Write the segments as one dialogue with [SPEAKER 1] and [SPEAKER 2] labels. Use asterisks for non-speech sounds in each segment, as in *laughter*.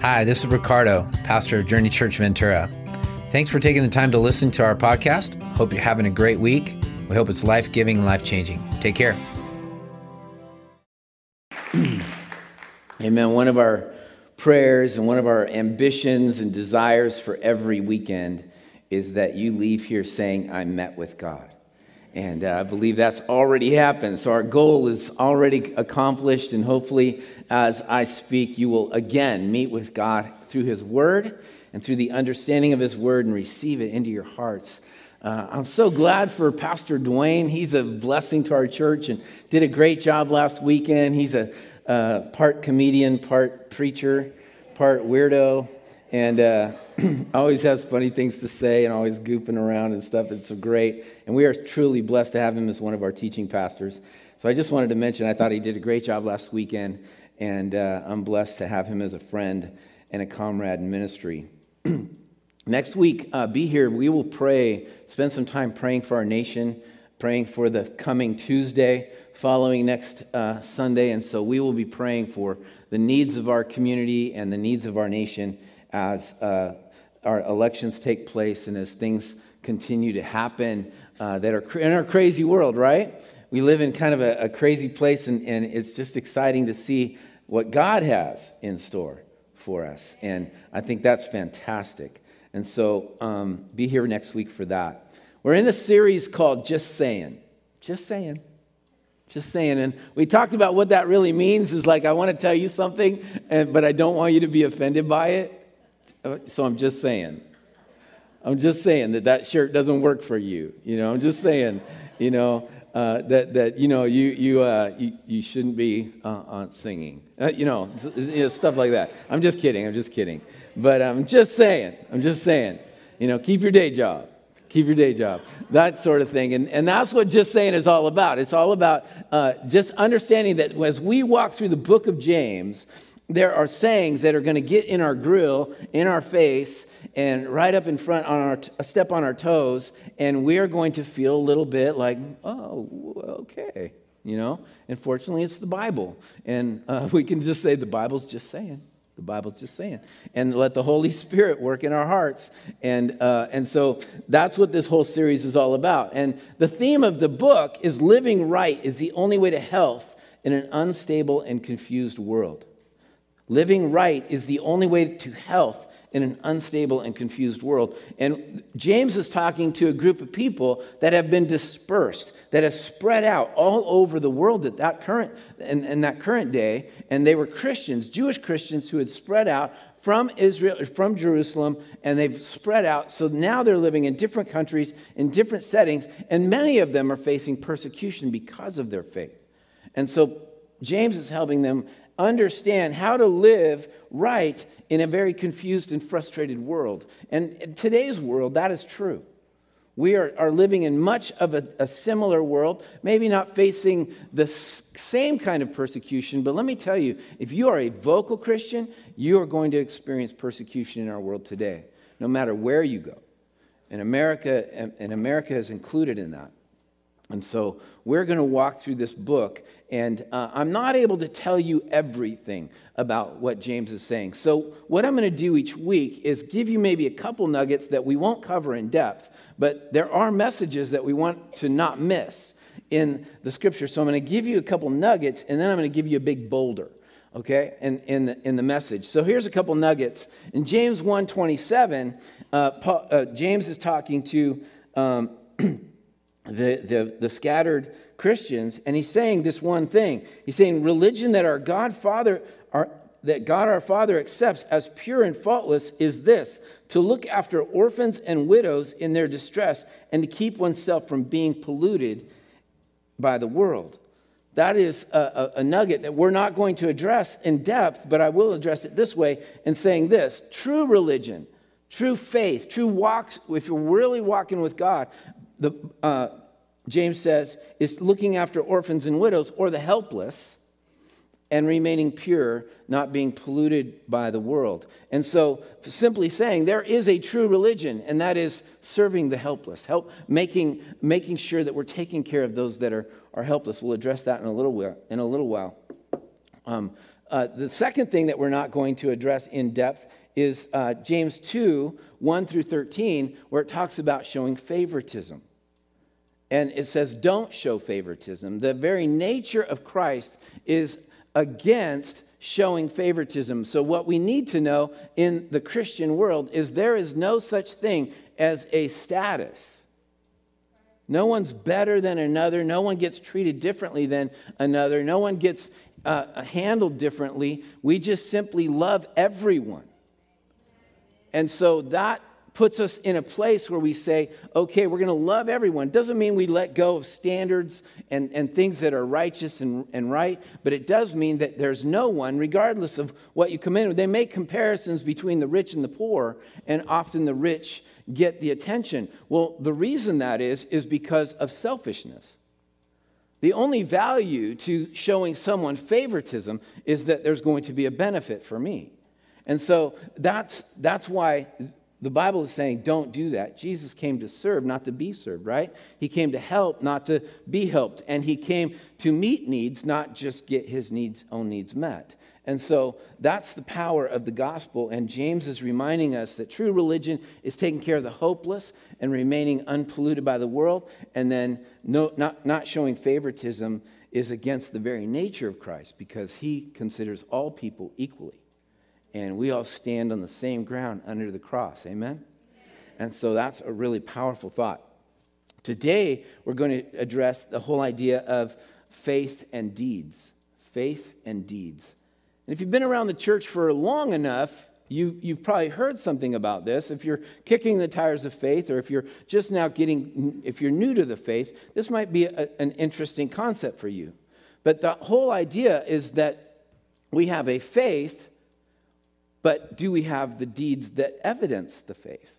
[SPEAKER 1] Hi, this is Ricardo, pastor of Journey Church Ventura. Thanks for taking the time to listen to our podcast. Hope you're having a great week. We hope it's life giving and life changing. Take care. *clears throat*
[SPEAKER 2] Amen. One of our prayers and one of our ambitions and desires for every weekend is that you leave here saying, I met with God. And uh, I believe that's already happened. So our goal is already accomplished. And hopefully, as I speak, you will again meet with God through His Word and through the understanding of His Word and receive it into your hearts. Uh, I'm so glad for Pastor Dwayne. He's a blessing to our church and did a great job last weekend. He's a uh, part comedian, part preacher, part weirdo, and uh, *clears throat* always has funny things to say and always goofing around and stuff. It's so great. And we are truly blessed to have him as one of our teaching pastors. So I just wanted to mention, I thought he did a great job last weekend, and uh, I'm blessed to have him as a friend and a comrade in ministry. *clears throat* Next week, uh, be here. We will pray, spend some time praying for our nation, praying for the coming Tuesday following next uh, Sunday. And so we will be praying for the needs of our community and the needs of our nation as uh, our elections take place and as things continue to happen uh, that are in our crazy world, right? We live in kind of a, a crazy place, and, and it's just exciting to see what God has in store for us. And I think that's fantastic. And so um, be here next week for that. We're in a series called Just Saying. Just Saying. Just saying. And we talked about what that really means is like, I want to tell you something, and, but I don't want you to be offended by it. So I'm just saying. I'm just saying that that shirt doesn't work for you. You know, I'm just saying, you know, uh, that, that, you know, you, you, uh, you, you shouldn't be uh, singing. Uh, you know, you know, stuff like that. I'm just kidding. I'm just kidding. But I'm just saying. I'm just saying. You know, keep your day job keep your day job, that sort of thing. And, and that's what just saying is all about. It's all about uh, just understanding that as we walk through the book of James, there are sayings that are going to get in our grill, in our face, and right up in front on our a step on our toes, and we are going to feel a little bit like, oh, okay, you know. And fortunately, it's the Bible, and uh, *laughs* we can just say the Bible's just saying. The Bible's just saying. And let the Holy *laughs* Spirit work in our hearts. And, uh, and so that's what this whole series is all about. And the theme of the book is living right is the only way to health in an unstable and confused world. Living right is the only way to health in an unstable and confused world. And James is talking to a group of people that have been dispersed, that have spread out all over the world at that current in, in that current day. And they were Christians, Jewish Christians who had spread out from Israel, from Jerusalem, and they've spread out. So now they're living in different countries, in different settings, and many of them are facing persecution because of their faith. And so James is helping them understand how to live right in a very confused and frustrated world. And in today's world, that is true. We are, are living in much of a, a similar world, maybe not facing the same kind of persecution, but let me tell you if you are a vocal Christian, you are going to experience persecution in our world today, no matter where you go. And America, and America is included in that. And so we're going to walk through this book, and uh, I'm not able to tell you everything about what James is saying. So, what I'm going to do each week is give you maybe a couple nuggets that we won't cover in depth, but there are messages that we want to not miss in the scripture. So, I'm going to give you a couple nuggets, and then I'm going to give you a big boulder. Okay, in, in, the, in the message. So here's a couple nuggets. In James 1.27, uh, uh, James is talking to um, *clears throat* the, the, the scattered Christians, and he's saying this one thing. He's saying, religion that our God Father, our, that God our Father accepts as pure and faultless is this to look after orphans and widows in their distress and to keep oneself from being polluted by the world. That is a, a, a, nugget that we're not going to address in depth, but I will address it this way in saying this true religion, true faith, true walks, if you're really walking with God, the, uh, James says, is looking after orphans and widows or the helpless and remaining pure, not being polluted by the world. And so, simply saying, there is a true religion, and that is serving the helpless, help making, making sure that we're taking care of those that are, are helpless. We'll address that in a little while. In a little while. Um, uh, the second thing that we're not going to address in depth is uh, James 2 1 through 13, where it talks about showing favoritism. And it says, don't show favoritism. The very nature of Christ is against showing favoritism. So, what we need to know in the Christian world is there is no such thing as a status. No one's better than another. No one gets treated differently than another. No one gets uh, handled differently. We just simply love everyone. And so that puts us in a place where we say, okay, we're going to love everyone. Doesn't mean we let go of standards and, and things that are righteous and, and right, but it does mean that there's no one, regardless of what you come in with. They make comparisons between the rich and the poor, and often the rich get the attention. Well, the reason that is, is because of selfishness. The only value to showing someone favoritism is that there's going to be a benefit for me. And so that's, that's why the Bible is saying don't do that. Jesus came to serve, not to be served, right? He came to help, not to be helped. And he came to meet needs, not just get his needs, own needs met. And so that's the power of the gospel. And James is reminding us that true religion is taking care of the hopeless and remaining unpolluted by the world. And then no, not, not showing favoritism is against the very nature of Christ because he considers all people equally. And we all stand on the same ground under the cross. Amen? And so that's a really powerful thought. Today, we're going to address the whole idea of faith and deeds. Faith and deeds. And if you've been around the church for long enough, you, you've probably heard something about this. If you're kicking the tires of faith, or if you're just now getting, if you're new to the faith, this might be a, an interesting concept for you. But the whole idea is that we have a faith, but do we have the deeds that evidence the faith?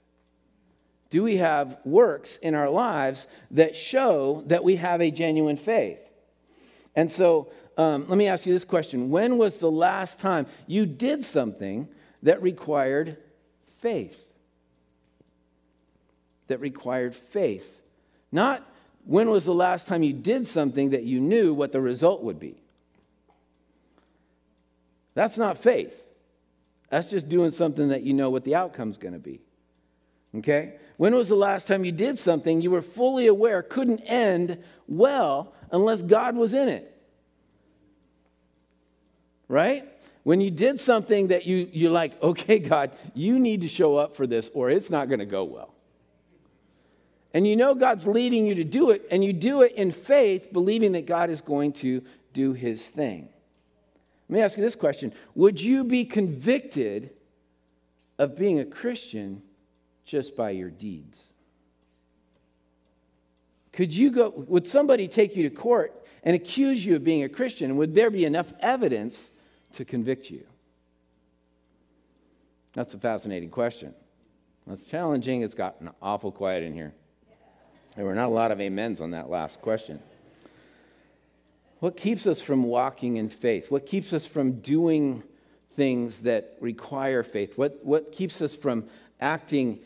[SPEAKER 2] Do we have works in our lives that show that we have a genuine faith? And so um, let me ask you this question When was the last time you did something that required faith? That required faith. Not when was the last time you did something that you knew what the result would be? That's not faith. That's just doing something that you know what the outcome's going to be. Okay? When was the last time you did something you were fully aware couldn't end well unless God was in it? right? When you did something that you, you're like, *laughs* okay, God, you need to show up for this or it's not going to go well. And you know God's leading you to do it, and you do it in faith, believing that God is going to do his thing. Let me ask you this question Would you be convicted of being a Christian just by your deeds? Could you go, would somebody take you to court and accuse you of being a Christian? Would there be enough evidence to convict you? That's a fascinating question. That's challenging. It's gotten awful quiet in here. There were not a lot of amens on that last question. What keeps us from walking in faith? What keeps us from doing things that require faith? What, what keeps us from acting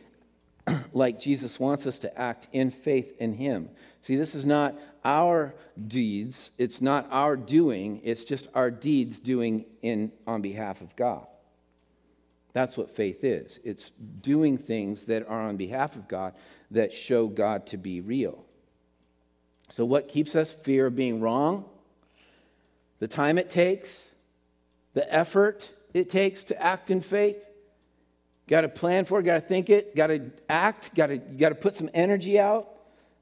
[SPEAKER 2] *clears throat* like Jesus wants us to act in faith in Him? See, this is not our deeds, it's not our doing, it's just our deeds doing in, on behalf of God. That's what faith is. It's doing things that are on behalf of God that show God to be real. So, what keeps us? Fear of being wrong, the time it takes, the effort it takes to act in faith. Got to plan for it, got to think it, got to act, got to, got to put some energy out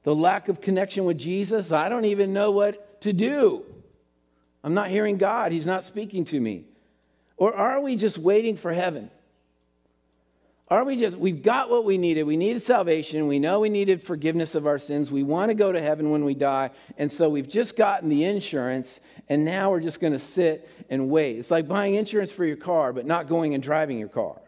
[SPEAKER 2] the lack of connection with Jesus, I don't even know what to do. I'm not hearing God, He's not speaking to me. Or are we just waiting for heaven? Are we just, we've got what we needed. We needed salvation. We know we needed forgiveness of our sins. We want to go to heaven when we die. And so we've just gotten the insurance, and now we're just going to sit and wait. It's like buying insurance for your car, but not going and driving your car.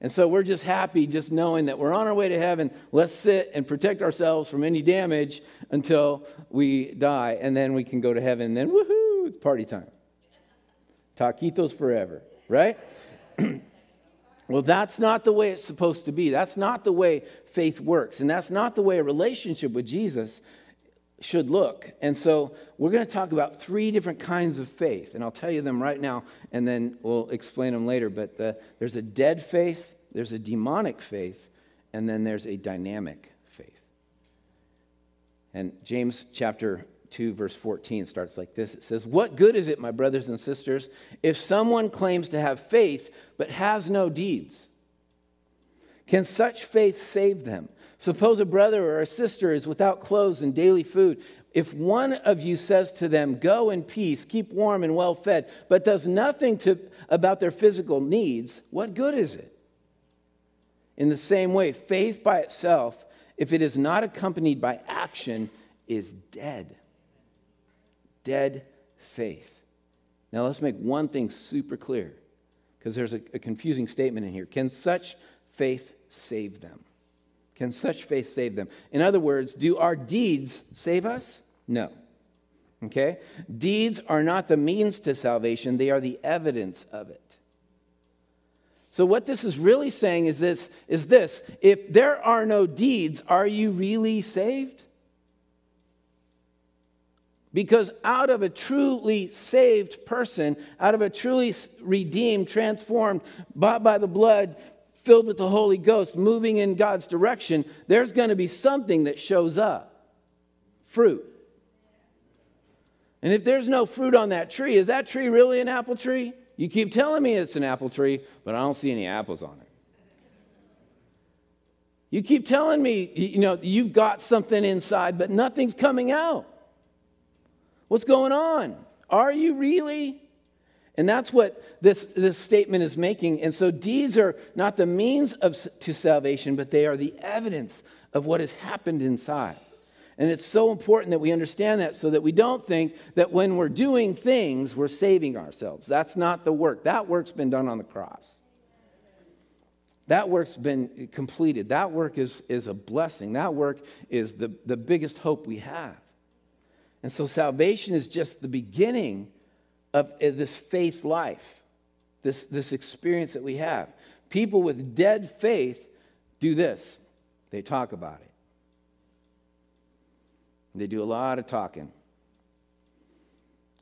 [SPEAKER 2] And so we're just happy just knowing that we're on our way to heaven. Let's sit and protect ourselves from any damage until we die. And then we can go to heaven. And then, woohoo, it's party time. Taquitos forever, right? *clears throat* well, that's not the way it's supposed to be. That's not the way faith works. And that's not the way a relationship with Jesus should look. And so we're going to talk about three different kinds of faith, and I'll tell you them right now, and then we'll explain them later. But the, there's a dead faith, there's a demonic faith, and then there's a dynamic faith. And James chapter 2, verse 14 starts like this It says, What good is it, my brothers and sisters, if someone claims to have faith but has no deeds? Can such faith save them? Suppose a brother or a sister is without clothes and daily food. If one of you says to them, Go in peace, keep warm and well fed, but does nothing to, about their physical needs, what good is it? In the same way, faith by itself, if it is not accompanied by action, is dead. Dead faith. Now let's make one thing super clear, because there's a, a confusing statement in here. Can such faith save them? Can such faith save them? In other words, do our deeds save us? No. Okay? Deeds are not the means to salvation, they are the evidence of it. So what this is really saying is this is this, if there are no deeds, are you really saved? Because out of a truly saved person, out of a truly redeemed, transformed, bought by the blood, filled with the Holy Ghost, moving in God's direction, there's going to be something that shows up fruit. And if there's no fruit on that tree, is that tree really an apple tree? You keep telling me it's an apple tree, but I don't see any apples on it. You keep telling me, you know, you've got something inside, but nothing's coming out. What's going on? Are you really? And that's what this, this statement is making. And so deeds are not the means of, to salvation, but they are the evidence of what has happened inside. And it's so important that we understand that so that we don't think that when we're doing things, we're saving ourselves. That's not the work. That work's been done on the cross. That work's been completed. That work is, is a blessing. That work is the, the biggest hope we have. And so salvation is just the beginning of uh, this faith life, this, this experience that we have. People with dead faith do this they talk about it. They do a lot of talking.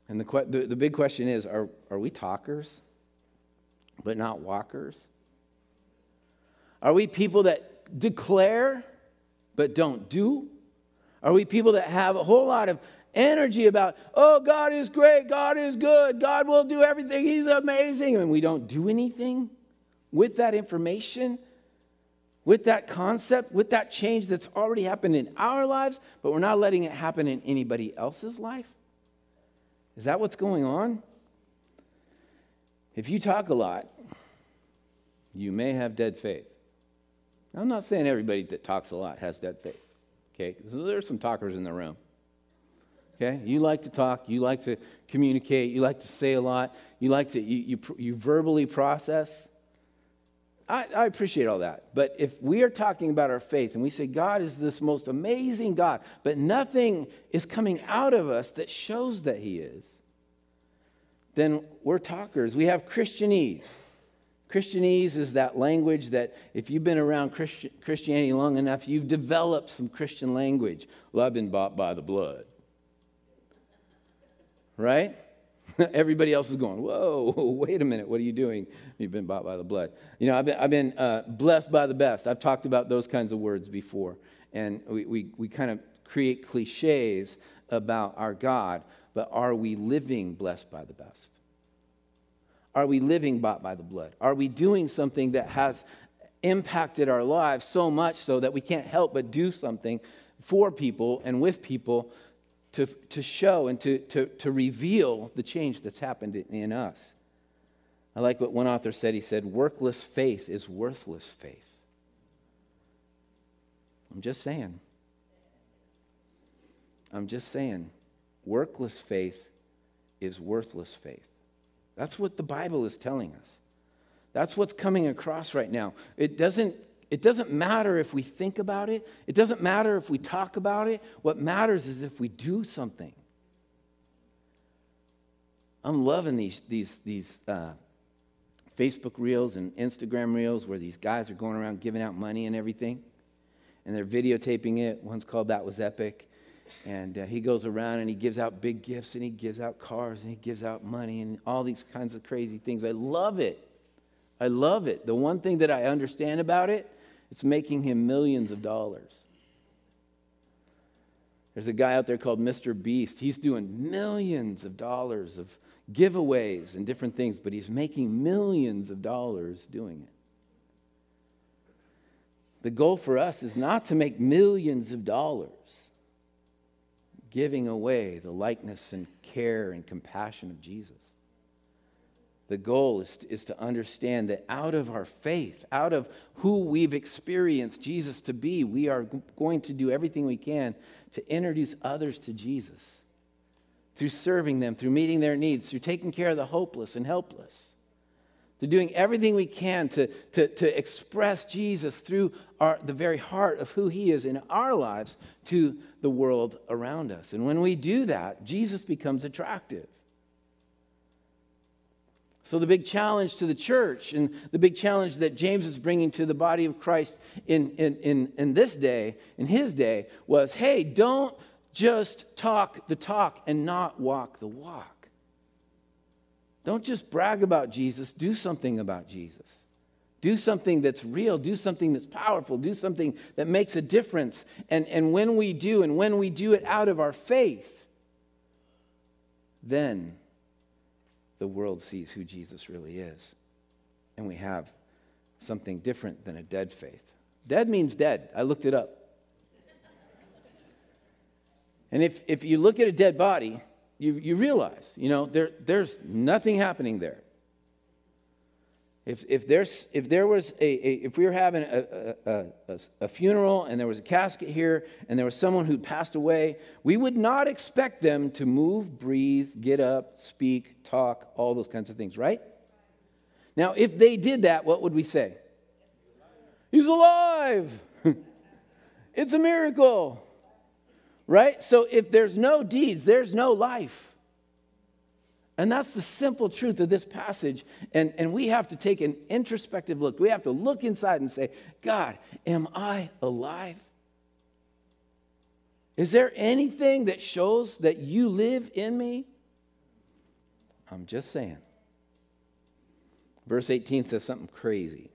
[SPEAKER 2] And the, the, the big question is are, are we talkers, but not walkers? Are we people that declare, but don't do? Are we people that have a whole lot of energy about, oh, God is great, God is good, God will do everything, He's amazing, and we don't do anything with that information, with that concept, with that change that's already happened in our lives, but we're not letting it happen in anybody else's life? Is that what's going on? If you talk a lot, you may have dead faith. I'm not saying everybody that talks a lot has dead faith. Okay? So there's some talkers in the room. Okay? You like to talk, you like to communicate, you like to say a lot, you like to, you, you, you verbally process. I, I appreciate all that. But if we are talking about our faith and we say God is this most amazing God, but nothing is coming out of us that shows that He is, then we're talkers. We have Christianese. Christianese is that language that if you've been around Christi- Christianity long enough, you've developed some Christian language. Well, I've been bought by the blood right? *laughs* Everybody else is going, whoa, *laughs* wait a minute, what are you doing? You've been bought by the blood. You know, I've been, I've been uh, blessed by the best. I've talked about those kinds of words before. And we, we, we kind of create cliches about our God, but are we living blessed by the best? Are we living bought by the blood? Are we doing something that has impacted our lives so much so that we can't help but do something for people and with people to, to show and to, to, to reveal the change that's happened in, us. I like what one author said. He said, Workless faith is worthless faith. I'm just saying. I'm just saying. Workless faith is worthless faith. That's what the Bible is telling us. That's what's coming across right now. It doesn't it doesn't matter if we think about it, it doesn't matter if we talk about it. What matters is if we do something. I'm loving these, these, these uh, Facebook reels and Instagram reels where these guys are going around giving out money and everything. And they're videotaping it. One's called That Was Epic. And uh, he goes around and he gives out big gifts and he gives out cars and he gives out money and all these kinds of crazy things. I love it. I love it. The one thing that I understand about it, it's making him millions of dollars. There's a guy out there called Mr. Beast. He's doing millions of dollars of giveaways and different things, but he's making millions of dollars doing it. The goal for us is not to make millions of dollars giving away the likeness and care and compassion of Jesus. The goal is to, is to understand that out of our faith, out of who we've experienced Jesus to be, we are going to do everything we can to introduce others to Jesus through serving them, through meeting their needs, through taking care of the hopeless and helpless through doing everything we can to, to, to express Jesus through our, the very heart of who he is in our lives to the world around us. And when we do that, Jesus becomes attractive. So, the big challenge to the church and the big challenge that James is bringing to the body of Christ in, in, in, in this day, in his day, was hey, don't just talk the talk and not walk the walk. Don't just brag about Jesus, do something about Jesus. Do something that's real, do something that's powerful, do something that makes a difference. And, and when we do, and when we do it out of our faith, then the world sees who Jesus really is. And we have something different than a dead faith. Dead means dead. I looked it up. And if, if you look at a dead body, you, you realize, you know, there, there's nothing happening there. If, if, there's, if there was a, a if we were having a, a, a, a funeral and there was a casket here and there was someone who'd passed away, we would not expect them to move, breathe, get up, speak, talk, all those kinds of things, right? Now, if they did that, what would we say? He's alive. *laughs* it's a miracle right? So if there's no deeds, there's no life. And that's the simple truth of this passage. And, and we have to take an introspective look. We have to look inside and say, God, am I alive? Is there anything that shows that you live in me? I'm just saying. Verse 18 says something crazy.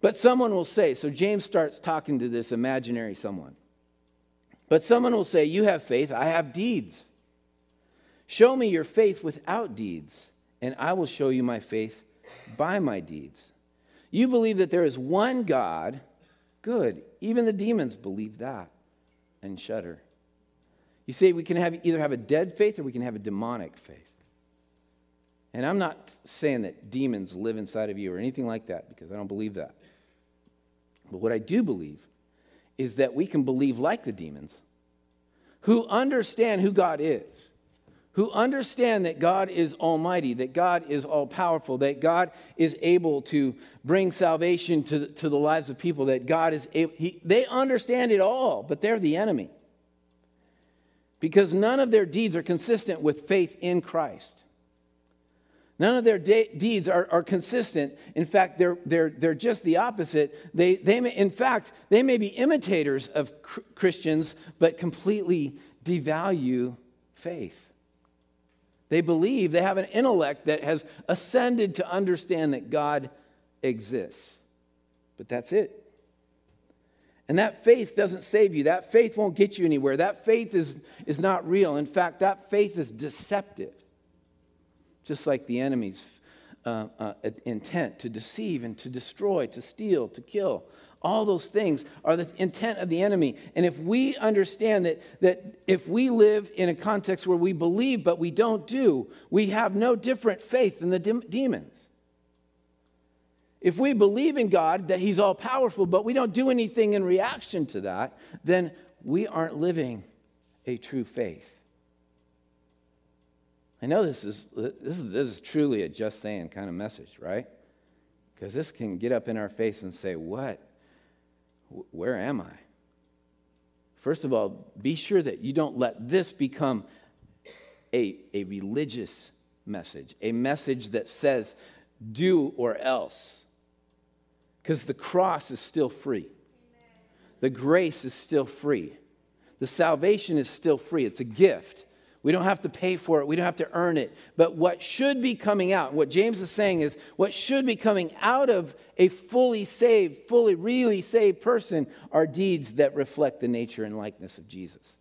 [SPEAKER 2] But someone will say, so James starts talking to this imaginary someone. But someone will say, You have faith, I have deeds. Show me your faith without deeds, and I will show you my faith by my deeds. You believe that there is one God, good. Even the demons believe that and shudder. You say we can have, either have a dead faith or we can have a demonic faith. And I'm not saying that demons live inside of you or anything like that because I don't believe that. But what I do believe is that we can believe like the demons who understand who God is, who understand that God is almighty, that God is all powerful, that God is able to bring salvation to, to the lives of people, that God is able, he, they understand it all, but they're the enemy. Because none of their deeds are consistent with faith in Christ. None of their de- deeds are, are consistent. In fact, they're, they're, they're just the opposite. They, they may, in fact, they may be imitators of cr- Christians, but completely devalue faith. They believe, they have an intellect that has ascended to understand that God exists. But that's it. And that faith doesn't save you. That faith won't get you anywhere. That faith is, is not real. In fact, that faith is deceptive just like the enemy's uh, uh, intent to deceive and to destroy, to steal, to kill. All those things are the intent of the enemy. And if we understand that, that if we live in a context where we believe but we don't do, we have no different faith than the de- demons. If we believe in God, that He's all powerful, but we don't do anything in reaction to that, then we aren't living a true faith. I know this is, this is, this is truly a just saying kind of message, right? Because this can get up in our face and say, What? Where am I? First of all, be sure that you don't let this become a, a religious message, a message that says, do or else. Because the cross is still free, the grace is still free. the salvation is still free, it's a gift. We don't have to pay for it. We don't have to earn it. But what should be coming out, what James is saying is what should be coming out of a fully saved, fully, really saved person are deeds that reflect the nature and likeness of Jesus.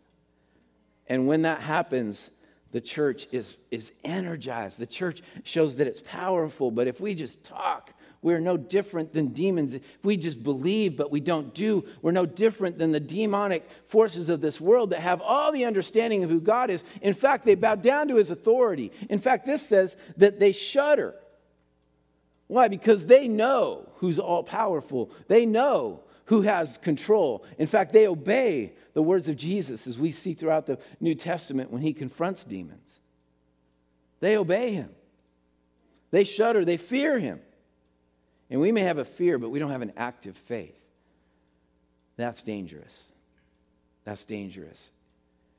[SPEAKER 2] And when that happens, the church is, is energized. The church shows that it's powerful. But if we just talk, we're no different than demons. If we just believe but we don't do, we're no different than the demonic forces of this world that have all the understanding of who God is. In fact, they bow down to his authority. In fact, this says that they shudder. Why? Because they know who's all powerful, they know who has control. In fact, they obey the words of Jesus as we see throughout the New Testament when he confronts demons. They obey him, they shudder, they fear him. And we may have a fear, but we don't have an active faith. That's dangerous. That's dangerous.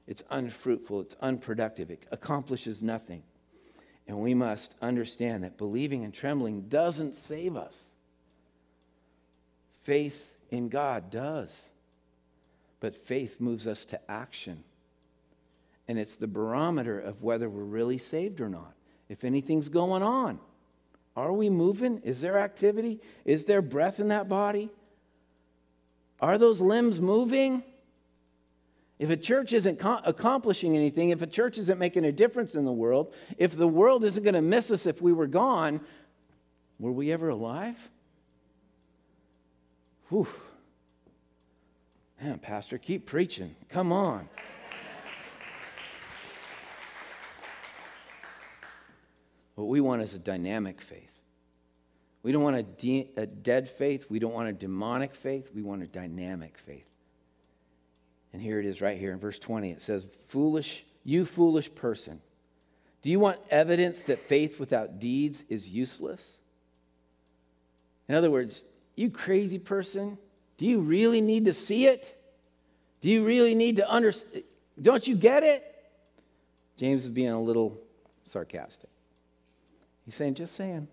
[SPEAKER 2] It's unfruitful, it's unproductive, it accomplishes nothing. And we must understand that believing and trembling doesn't save us. Faith in God does. But faith moves us to action. And it's the barometer of whether we're really saved or not. If anything's going on, are we moving? Is there activity? Is there breath in that body? Are those limbs moving? If a church isn't co- accomplishing anything, if a church isn't making a difference in the world, if the world isn't going to miss us if we were gone, were we ever alive? Whew. Man, Pastor, keep preaching. Come on. What we want is a dynamic faith. We don't want a, de- a, dead faith. We don't want a demonic faith. We want a dynamic faith. And here it is right here in verse 20. It says, Foolish, you foolish person. Do you want evidence that faith without deeds is useless? In other words, you crazy person, do you really need to see it? Do you really need to understand? Don't you get it? James is being a little sarcastic. He's saying, just saying.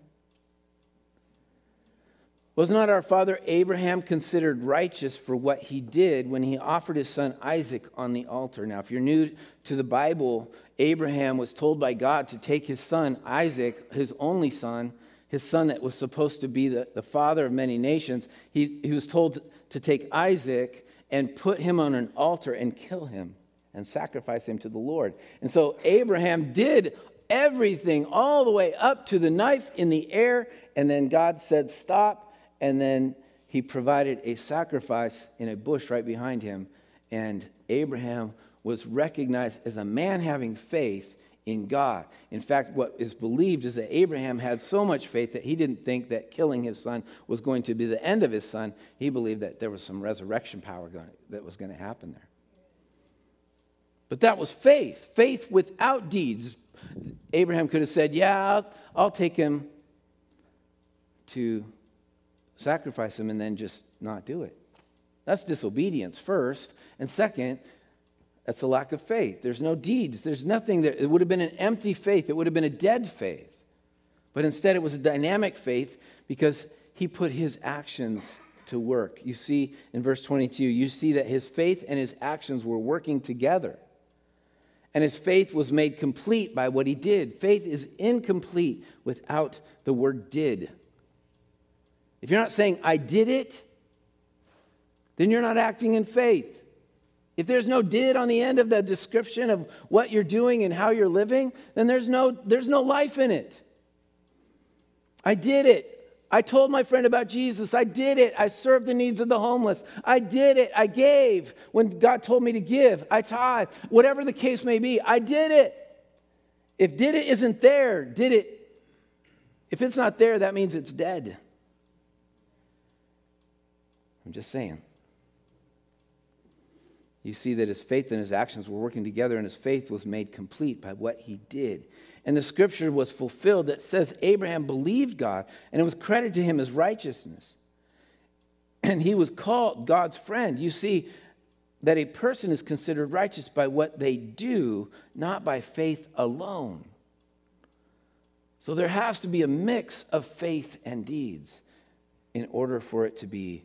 [SPEAKER 2] Was not our father Abraham considered righteous for what he did when he offered his son Isaac on the altar? Now, if you're new to the Bible, Abraham was told by God to take his son Isaac, his only son, his son that was supposed to be the, the father of many nations. He, he was told to take Isaac and put him on an altar and kill him and sacrifice him to the Lord. And so Abraham did everything all the way up to the knife in the air. And then God said, Stop. And then he provided a sacrifice in a bush right behind him. And Abraham was recognized as a man having faith in God. In fact, what is believed is that Abraham had so much faith that he didn't think that killing his son was going to be the end of his son. He believed that there was some resurrection power going, that was going to happen there. But that was faith, faith without deeds. Abraham could have said, Yeah, I'll, take him to sacrifice him and then just not do it. That's disobedience, first. And second, that's a lack of faith. There's no deeds. There's nothing there. It would have been an empty faith. It would have been a dead faith. But instead, it was a dynamic faith because he put his actions to work. You see in verse 22, you see that his faith and his actions were working together. And his faith was made complete by what he did. Faith is incomplete without the word did. If you're not saying, I did it, then you're not acting in faith. If there's no did on the end of the description of what you're doing and how you're living, then there's no, there's no life in it. I did it. I told my friend about Jesus. I did it. I served the needs of the homeless. I did it. I gave when God told me to give. I tithe. Whatever the case may be, I did it. If did it isn't there, did it. If it's not there, that means it's dead. I'm just saying. You see that his faith and his actions were working together, and his faith was made complete by what he did. And the scripture was fulfilled that says Abraham believed God, and it was credited to him as righteousness. And he was called God's friend. You see that a person is considered righteous by what they do, not by faith alone. So there has to be a mix of faith and deeds in order for it to be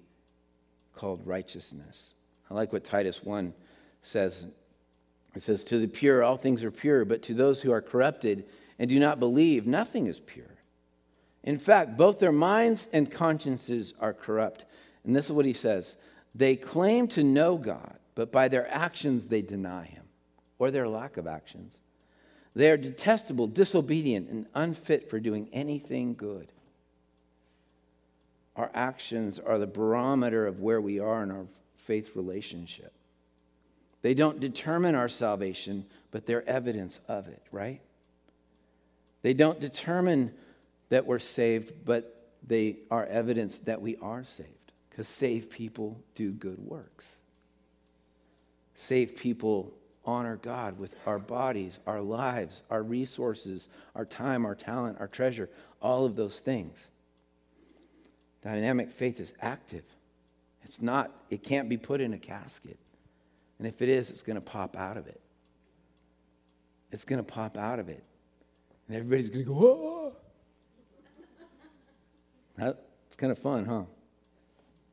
[SPEAKER 2] called righteousness. I like what Titus 1 says. It says, To the pure, all things are pure, but to those who are corrupted and do not believe, nothing is pure. In fact, both their minds and consciences are corrupt. And this is what he says They claim to know God, but by their actions they deny him, or their lack of actions. They are detestable, disobedient, and unfit for doing anything good. Our actions are the barometer of where we are in our faith relationship. They don't determine our salvation, but they're evidence of it, right? They don't determine that we're saved, but they are evidence that we are saved. Because saved people do good works. Saved people honor God with our bodies, our lives, our resources, our time, our talent, our treasure, all of those things. Dynamic faith is active. It's not, it can't be put in a casket. And if it is, it's going to pop out of it. It's going to pop out of it. And everybody's going to go, oh. *laughs* That's kind of fun, huh?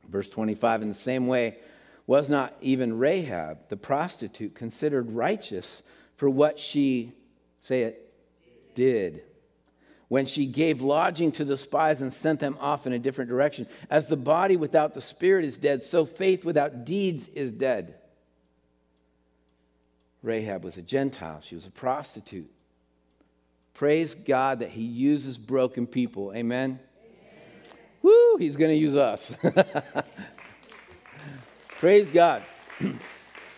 [SPEAKER 2] Verse 25, in the same way, was not even Rahab, the prostitute, considered righteous for what she, say it, did. When she gave lodging to the spies and sent them off in a different direction. As the body without the spirit is dead, so faith without deeds is dead. Rahab was a Gentile, she was a prostitute. Praise God that He uses broken people. Amen. Woo, He's going to use us. *laughs* Praise God. *clears throat*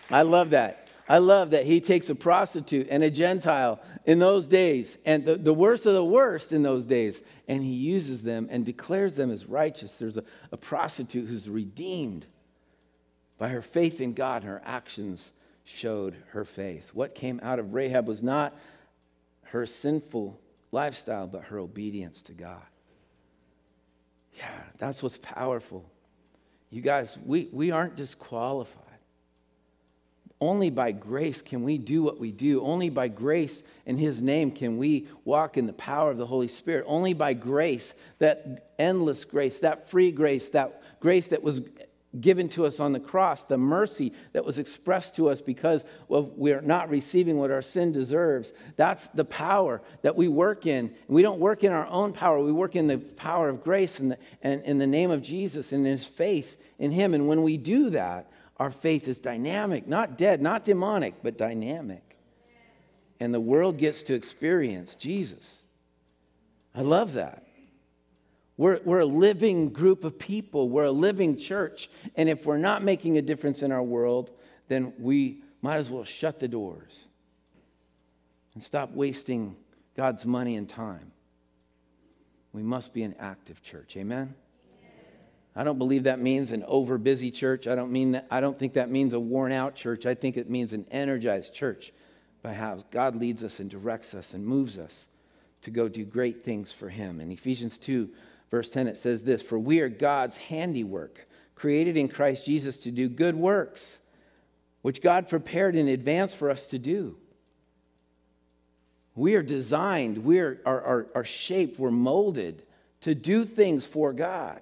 [SPEAKER 2] I love that. I love that he takes a prostitute and a Gentile in those days, and the, the worst of the worst in those days, and he uses them and declares them as righteous. There's a, a prostitute who's redeemed by her faith in God, and her actions showed her faith. What came out of Rahab was not her sinful lifestyle, but her obedience to God. Yeah, that's what's powerful. You guys, we, we aren't disqualified. Only by grace can we do what we do. Only by grace in His name can we walk in the power of the Holy Spirit. Only by grace, that endless grace, that free grace, that grace that was given to us on the cross, the mercy that was expressed to us because we're not receiving what our sin deserves. That's the power that we work in. We don't work in our own power, we work in the power of grace and, the, and in the name of Jesus and his faith in him. And when we do that, our faith is dynamic, not dead, not demonic, but dynamic. And the world gets to experience Jesus. I love that. We're, we're a living group of people. We're a living church. And if we're not making a difference in our world, then we might as well shut the doors and stop wasting God's money and time. We must be an active church. Amen? I don't believe that means an over busy church. I don't, mean that, I don't think that means a worn out church. I think it means an energized church by how God leads us and directs us and moves us to go do great things for Him. In Ephesians 2, verse 10, it says this For we are God's handiwork, created in Christ Jesus to do good works, which God prepared in advance for us to do. We are designed, we are, are, are, are shaped, we're molded to do things for God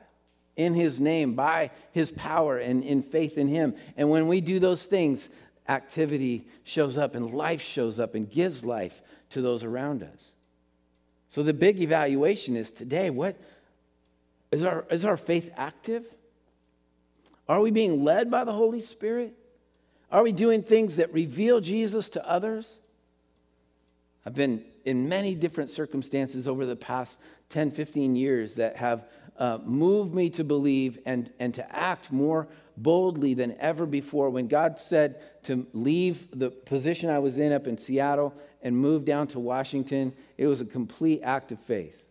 [SPEAKER 2] in His name, by His power, and in faith in Him. And when we do those things, activity shows up and life shows up and gives life to those around us. So the big evaluation is today what is our, is our faith active? Are we being led by the Holy Spirit? Are we doing things that reveal Jesus to others? I've been in many different circumstances over the past 10, 15 years that have uh, moved me to believe and, and to act more boldly than ever before. When God said to leave the position I was in up in Seattle and move down to Washington, it was a complete act of faith.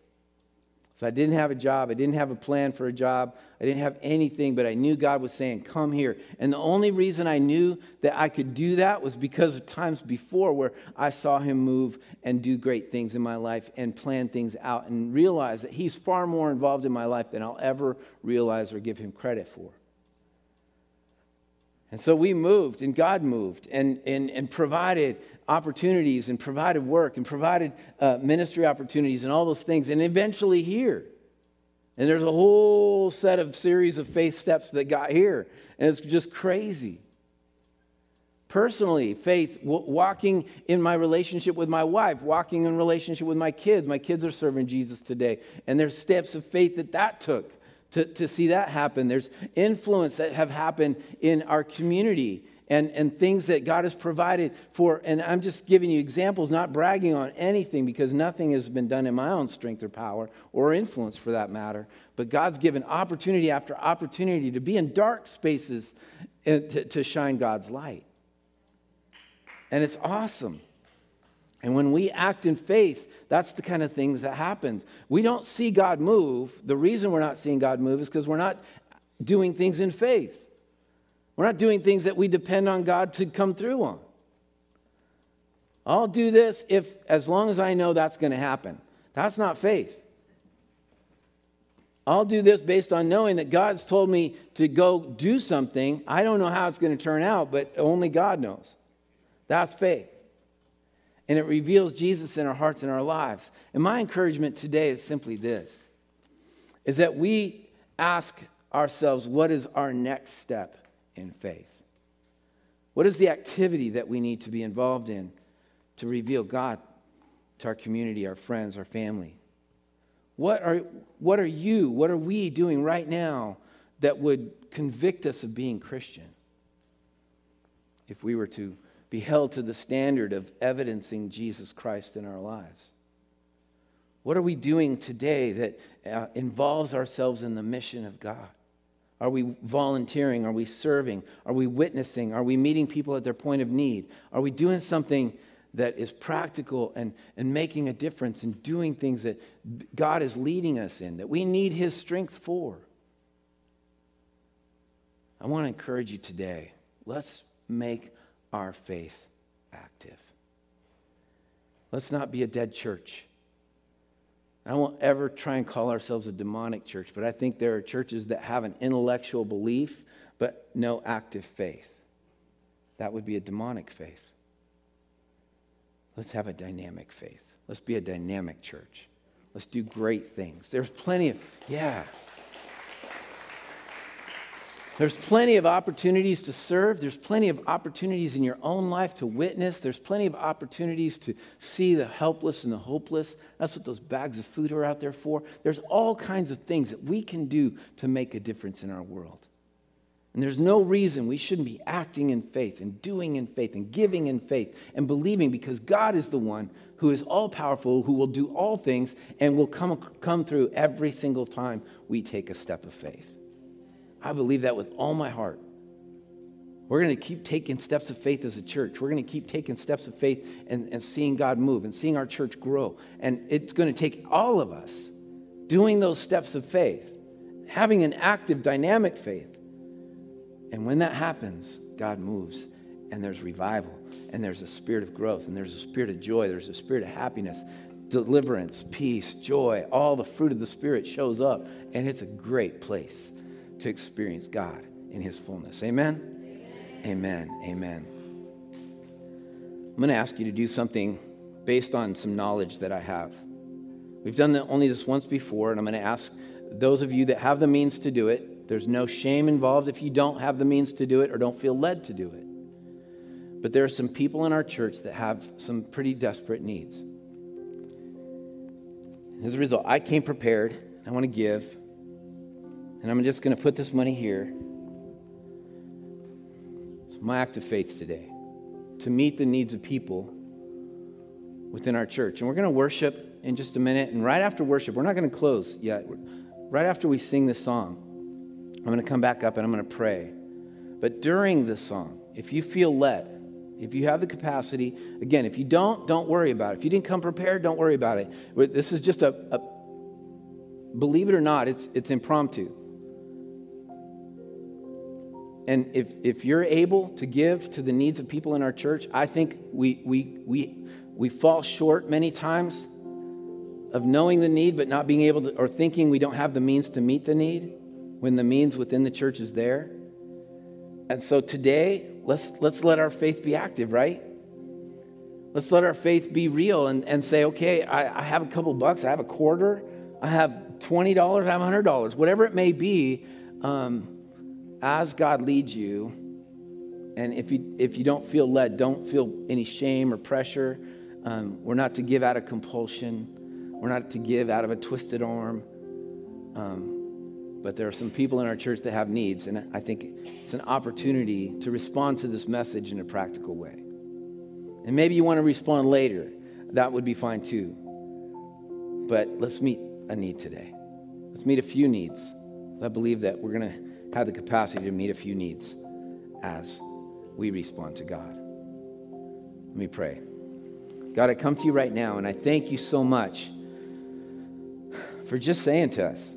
[SPEAKER 2] So I didn't have a job. I didn't have a plan for a job. I didn't have anything, but I knew God was saying, Come here. And the only reason I knew that I could do that was because of times before where I saw Him move and do great things in my life and plan things out and realize that He's far more involved in my life than I'll ever realize or give Him credit for. And so we moved, and God moved and, and, and provided opportunities and provided work and provided uh, ministry opportunities and all those things, and eventually here. And there's a whole set of series of faith steps that got here, and it's just crazy. personally faith w- walking in my relationship with my wife walking in relationship with my kids my kids are serving jesus today and there's steps of faith that that took to, to see that happen there's influence that have happened in our community and, and things that God has provided for. And I'm just giving you examples, not bragging on anything because nothing has been done in my own strength or power or influence for that matter. But God's given opportunity after opportunity to be in dark spaces and to, to shine God's light. And it's awesome. And when we act in faith, that's the kind of things that happens. We don't see God move. The reason we're not seeing God move is because we're not doing things in faith. We're not doing things that we depend on God to come through on. I'll do this if as long as I know that's going to happen. That's not faith. I'll do this based on knowing that God's told me to go do something. I don't know how it's going to turn out, but only God knows. That's faith. And it reveals Jesus in our hearts and our lives. And my encouragement today is simply this is that we ask ourselves, what is our next step? in faith? What is the activity that we need to be involved in to reveal God to our community, our friends, our family? What are, what are you, what are we doing right now that would convict us of being Christian? If we were to be held to the standard of evidencing Jesus Christ in our lives. What are we doing today that uh, involves ourselves in the mission of God? Are we volunteering? Are we serving? Are we witnessing? Are we meeting people at their point of need? Are we doing something that is practical and, and making a difference and doing things that God is leading us in, that we need His strength for? I want to encourage you today. Let's make our faith active. Let's not be a dead church. I won't ever try and call ourselves a demonic church, but I think there are churches that have an intellectual belief but no active faith. That would be a demonic faith. Let's have a dynamic faith. Let's be a dynamic church. Let's do great things. There's plenty of, yeah. There's plenty of opportunities to serve. There's plenty of opportunities in your own life to witness. There's plenty of opportunities to see the helpless and the hopeless. That's what those bags of food are out there for. There's all kinds of things that we can do to make a difference in our world. And there's no reason we shouldn't be acting in faith and doing in faith and giving in faith and believing because God is the one who is all powerful, who will do all things and will come, come through every single time we take a step of faith. I believe that with all my heart. We're going to keep taking steps of faith as a church. We're going to keep taking steps of faith and, and seeing God move and seeing our church grow. And it's going to take all of us doing those steps of faith, having an active, dynamic faith. And when that happens, God moves and there's revival and there's a spirit of growth and there's a spirit of joy, there's a spirit of happiness, deliverance, peace, joy. All the fruit of the Spirit shows up and it's a great place to experience God in his fullness. Amen? Amen. Amen. Amen. I'm going to ask you to do something based on some knowledge that I have. We've done only this once before, and I'm going to ask those of you that have the means to do it. There's no shame involved if you don't have the means to do it or don't feel led to do it. But there are some people in our church that have some pretty desperate needs. As a result, I came prepared. I want to give and I'm just going to put this money here. It's my act of faith today to meet the needs of people within our church. And we're going to worship in just a minute. And right after worship, we're not going to close yet. Right after we sing this song, I'm going to come back up and I'm going to pray. But during this song, if you feel led, if you have the capacity, again, if you don't, don't worry about it. If you didn't come prepared, don't worry about it. This is just a, a believe it or not, it's, it's impromptu. And if, if you're able to give to the needs of people in our church, I think we, we, we, we fall short many times of knowing the need, but not being able to, or thinking we don't have the means to meet the need when the means within the church is there. And so today, let's, let's let our faith be active, right? Let's let our faith be real and, and say, okay, I, I have a couple bucks, I have a quarter, I have $20, I have $100, whatever it may be. Um, as God leads you, And if you, if you don't feel led, don't feel any shame or pressure. Um, we're not to give out of compulsion, we're not to give out of a twisted arm. Um, but there are some people in our church that have needs, and I think it's an opportunity to respond to this message in a practical way. And maybe you want to respond later. That would be fine too. But let's meet a need today. Let's meet a few needs. I believe that we're going to have the capacity to meet a few needs as we respond to God. Let me pray. God, I come to you right now and I thank you so much for just saying to us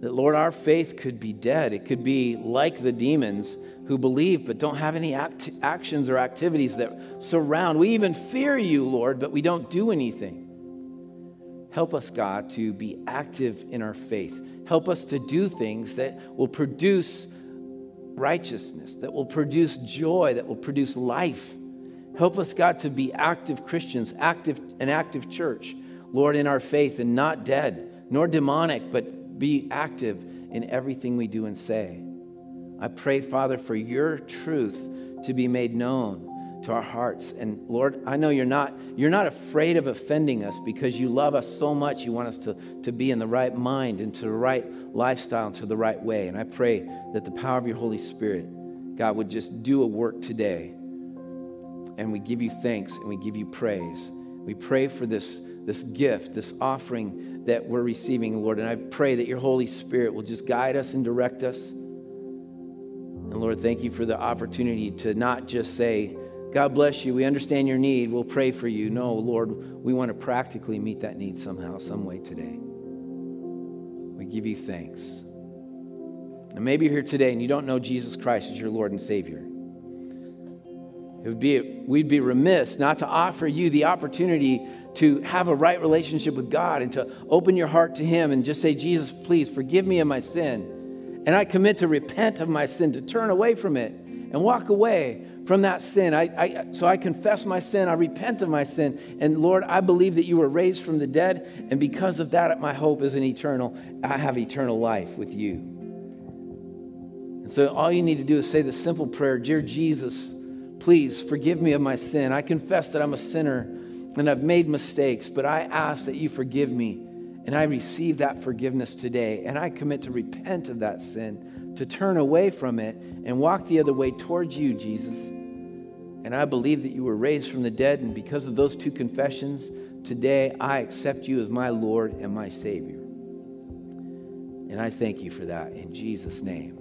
[SPEAKER 2] that, Lord, our faith could be dead. It could be like the demons who believe but don't have any act- actions or activities that surround. We even fear you, Lord, but we don't do anything. Help us, God, to be active in our faith. Help us to do things that will produce righteousness, that will produce joy, that will produce life. Help us, God, to be active Christians, active, an active church, Lord, in our faith and not dead, nor demonic, but be active in everything we do and say. I pray, Father, for your truth to be made known to our hearts. And Lord, I know you're not, you're not afraid of offending us because you love us so much. You want us to, to be in the right mind and to the right lifestyle and to the right way. And I pray that the power of your Holy Spirit, God, would just do a work today. And we give you thanks and we give you praise. We pray for this, this gift, this offering that we're receiving, Lord. And I pray that your Holy Spirit will just guide us and direct us. And Lord, thank you for the opportunity to not just say, God bless you. We understand your need. We'll pray for you. No, Lord, we want to practically meet that need somehow, some way today. We give you thanks. And maybe you're here today and you don't know Jesus Christ as your Lord and Savior. It would be, we'd be remiss not to offer you the opportunity to have a right relationship with God and to open your heart to Him and just say, Jesus, please forgive me of my sin. And I commit to repent of my sin, to turn away from it and walk away from that sin. I, I, so I confess my sin. I repent of my sin. And Lord, I believe that you were raised from the dead. And because of that, my hope is an eternal, I have eternal life with you. And so all you need to do is say the simple prayer Dear Jesus, please forgive me of my sin. I confess that I'm a sinner and I've made mistakes, but I ask that you forgive me. And I receive that forgiveness today. And I commit to repent of that sin to turn away from it and walk the other way towards you, Jesus. And I believe that you were raised from the dead, and because of those two confessions, today I accept you as my Lord and my Savior. And I thank you for that in Jesus' name.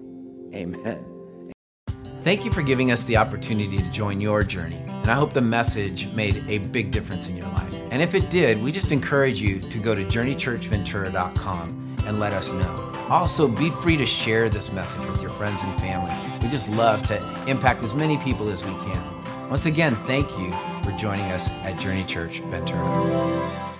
[SPEAKER 2] Amen.
[SPEAKER 1] Thank you for giving us the opportunity to join your journey. And I hope the message made a big difference in your life. And if it did, we just encourage you to go to journeychurchventura.com and let us know. Also, be free to share this message with your friends and family. We just love to impact as many people as we can. Once again, thank you for joining us at Journey Church Ventura.